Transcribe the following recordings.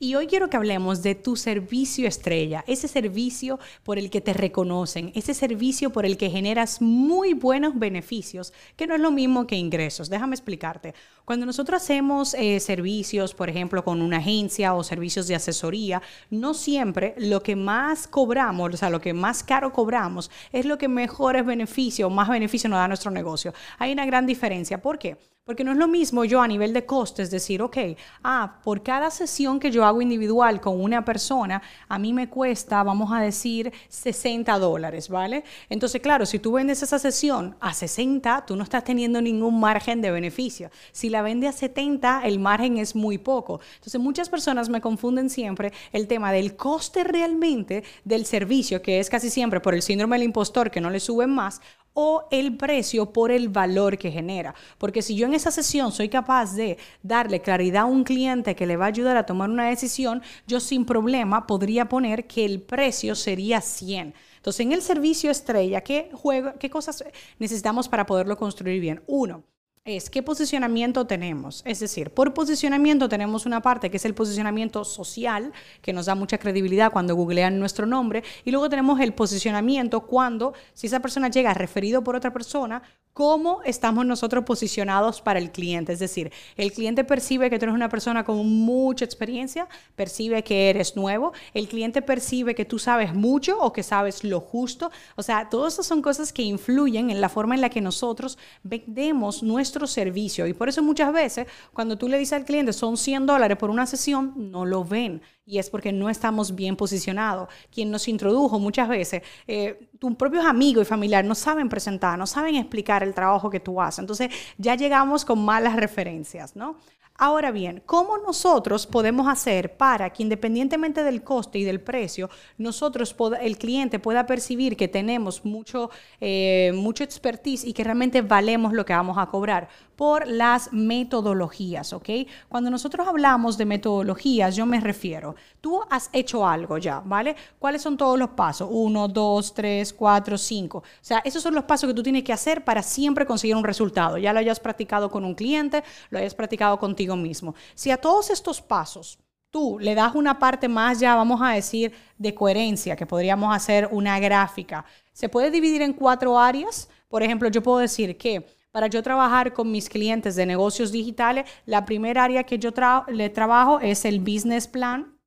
Y hoy quiero que hablemos de tu servicio estrella, ese servicio por el que te reconocen, ese servicio por el que generas muy buenos beneficios, que no es lo mismo que ingresos. Déjame explicarte. Cuando nosotros hacemos eh, servicios, por ejemplo, con una agencia o servicios de asesoría, no siempre lo que más cobramos, o sea, lo que más caro cobramos, es lo que mejores beneficios, más beneficio nos da nuestro negocio. Hay una gran diferencia. ¿Por qué? Porque no es lo mismo yo a nivel de costes decir, ok, ah, por cada sesión que yo hago individual con una persona, a mí me cuesta, vamos a decir, 60 dólares, ¿vale? Entonces, claro, si tú vendes esa sesión a 60, tú no estás teniendo ningún margen de beneficio. Si la vende a 70, el margen es muy poco. Entonces, muchas personas me confunden siempre el tema del coste realmente del servicio, que es casi siempre por el síndrome del impostor, que no le suben más, o el precio por el valor que genera. Porque si yo en esa sesión soy capaz de darle claridad a un cliente que le va a ayudar a tomar una decisión, yo sin problema podría poner que el precio sería 100. Entonces, en el servicio estrella, ¿qué, juego, qué cosas necesitamos para poderlo construir bien? Uno, es qué posicionamiento tenemos. Es decir, por posicionamiento tenemos una parte que es el posicionamiento social, que nos da mucha credibilidad cuando googlean nuestro nombre, y luego tenemos el posicionamiento cuando, si esa persona llega referido por otra persona, cómo estamos nosotros posicionados para el cliente. Es decir, el cliente percibe que tú eres una persona con mucha experiencia, percibe que eres nuevo, el cliente percibe que tú sabes mucho o que sabes lo justo. O sea, todas esas son cosas que influyen en la forma en la que nosotros vendemos nuestro servicio. Y por eso muchas veces cuando tú le dices al cliente son 100 dólares por una sesión, no lo ven y es porque no estamos bien posicionados. Quien nos introdujo muchas veces, eh, tus propios amigos y familiares no saben presentar, no saben explicar el trabajo que tú haces. Entonces ya llegamos con malas referencias, ¿no? Ahora bien, ¿cómo nosotros podemos hacer para que independientemente del coste y del precio, nosotros, el cliente pueda percibir que tenemos mucho, eh, mucho expertise y que realmente valemos lo que vamos a cobrar? Por las metodologías, ¿ok? Cuando nosotros hablamos de metodologías, yo me refiero, tú has hecho algo ya, ¿vale? ¿Cuáles son todos los pasos? Uno, dos, tres, cuatro, cinco. O sea, esos son los pasos que tú tienes que hacer para siempre conseguir un resultado. Ya lo hayas practicado con un cliente, lo hayas practicado contigo mismo. Si a todos estos pasos tú le das una parte más ya, vamos a decir, de coherencia, que podríamos hacer una gráfica, se puede dividir en cuatro áreas. Por ejemplo, yo puedo decir que para yo trabajar con mis clientes de negocios digitales, la primera área que yo le trabajo es el business plan,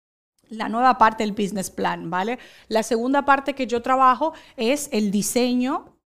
la nueva parte del business plan, ¿vale? La segunda parte que yo trabajo es el diseño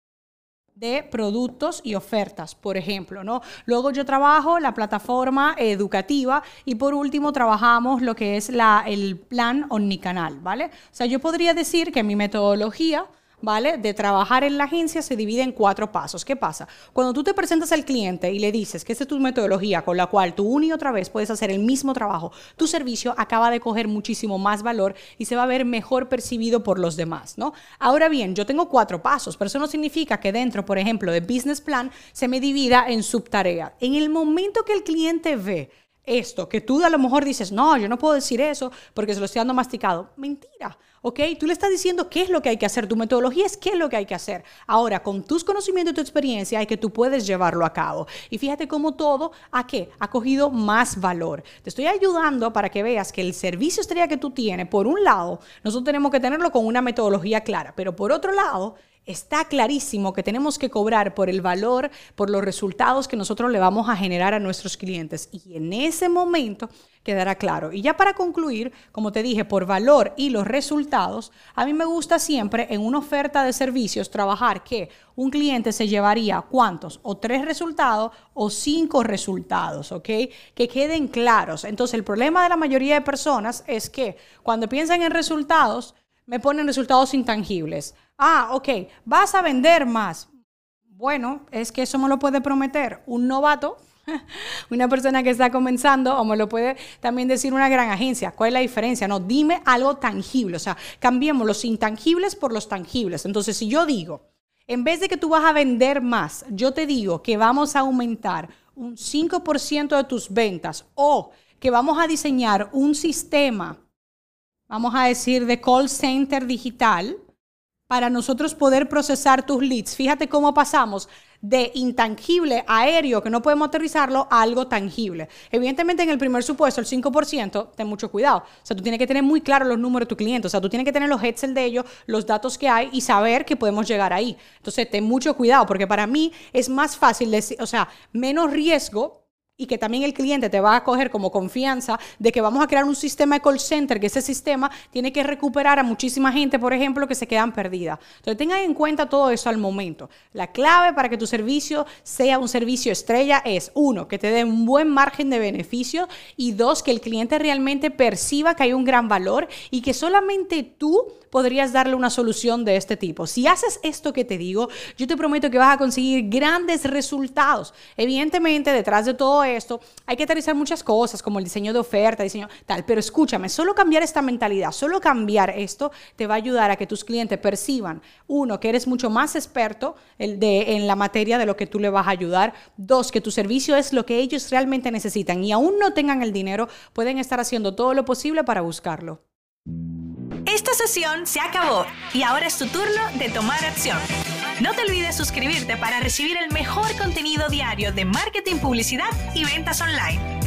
de productos y ofertas, por ejemplo, ¿no? Luego yo trabajo la plataforma educativa y por último trabajamos lo que es la, el plan omnicanal, ¿vale? O sea, yo podría decir que mi metodología ¿vale? De trabajar en la agencia se divide en cuatro pasos. ¿Qué pasa? Cuando tú te presentas al cliente y le dices que esta es tu metodología con la cual tú una y otra vez puedes hacer el mismo trabajo, tu servicio acaba de coger muchísimo más valor y se va a ver mejor percibido por los demás, ¿no? Ahora bien, yo tengo cuatro pasos, pero eso no significa que dentro, por ejemplo, de business plan se me divida en subtareas. En el momento que el cliente ve esto, que tú a lo mejor dices, no, yo no puedo decir eso porque se lo estoy dando masticado. Mentira, ¿ok? Tú le estás diciendo qué es lo que hay que hacer, tu metodología es qué es lo que hay que hacer. Ahora, con tus conocimientos y tu experiencia, hay que tú puedes llevarlo a cabo. Y fíjate cómo todo, ¿a qué? Ha cogido más valor. Te estoy ayudando para que veas que el servicio estrella que tú tienes, por un lado, nosotros tenemos que tenerlo con una metodología clara, pero por otro lado, está clarísimo que tenemos que cobrar por el valor, por los resultados que nosotros le vamos a generar a nuestros clientes. Y en ese momento quedará claro. Y ya para concluir, como te dije, por valor y los resultados, a mí me gusta siempre en una oferta de servicios trabajar que un cliente se llevaría cuántos, o tres resultados o cinco resultados, ¿ok? Que queden claros. Entonces, el problema de la mayoría de personas es que cuando piensan en resultados, me ponen resultados intangibles. Ah, ok, vas a vender más. Bueno, es que eso me lo puede prometer un novato, una persona que está comenzando, o me lo puede también decir una gran agencia. ¿Cuál es la diferencia? No, dime algo tangible. O sea, cambiemos los intangibles por los tangibles. Entonces, si yo digo, En vez de que tú vas a vender más, yo te digo que vamos a aumentar un 5% de tus ventas o que vamos a diseñar un sistema, vamos a decir, de call center digital para nosotros poder procesar tus leads. Fíjate cómo pasamos de intangible aéreo que no podemos aterrizarlo a algo tangible. Evidentemente en el primer supuesto, el 5%, ten mucho cuidado. O sea, tú tienes que tener muy claro los números de tu cliente. O sea, tú tienes que tener los Excel de ellos, los datos que hay y saber que podemos llegar ahí. Entonces, ten mucho cuidado porque para mí es más fácil, decir, o sea, menos riesgo y que también el cliente te va a coger como confianza de que vamos a crear un sistema de call center, que ese sistema tiene que recuperar a muchísima gente, por ejemplo, que se quedan perdidas. Entonces tengan en cuenta todo eso al momento. La clave para que tu servicio sea un servicio estrella es, uno, que te dé un buen margen de beneficio y dos, que el cliente realmente perciba que hay un gran valor y que solamente tú podrías darle una solución de este tipo. Si haces esto que te digo, yo te prometo que vas a conseguir grandes resultados. Evidentemente, detrás de todo esto hay que aterrizar muchas cosas, como el diseño de oferta, diseño tal, pero escúchame, solo cambiar esta mentalidad, solo cambiar esto te va a ayudar a que tus clientes perciban, uno, que eres mucho más experto en la materia de lo que tú le vas a ayudar, dos, que tu servicio es lo que ellos realmente necesitan y aún no tengan el dinero, pueden estar haciendo todo lo posible para buscarlo. Esta sesión se acabó y ahora es tu turno de tomar acción. No te olvides suscribirte para recibir el mejor contenido diario de marketing, publicidad y ventas online.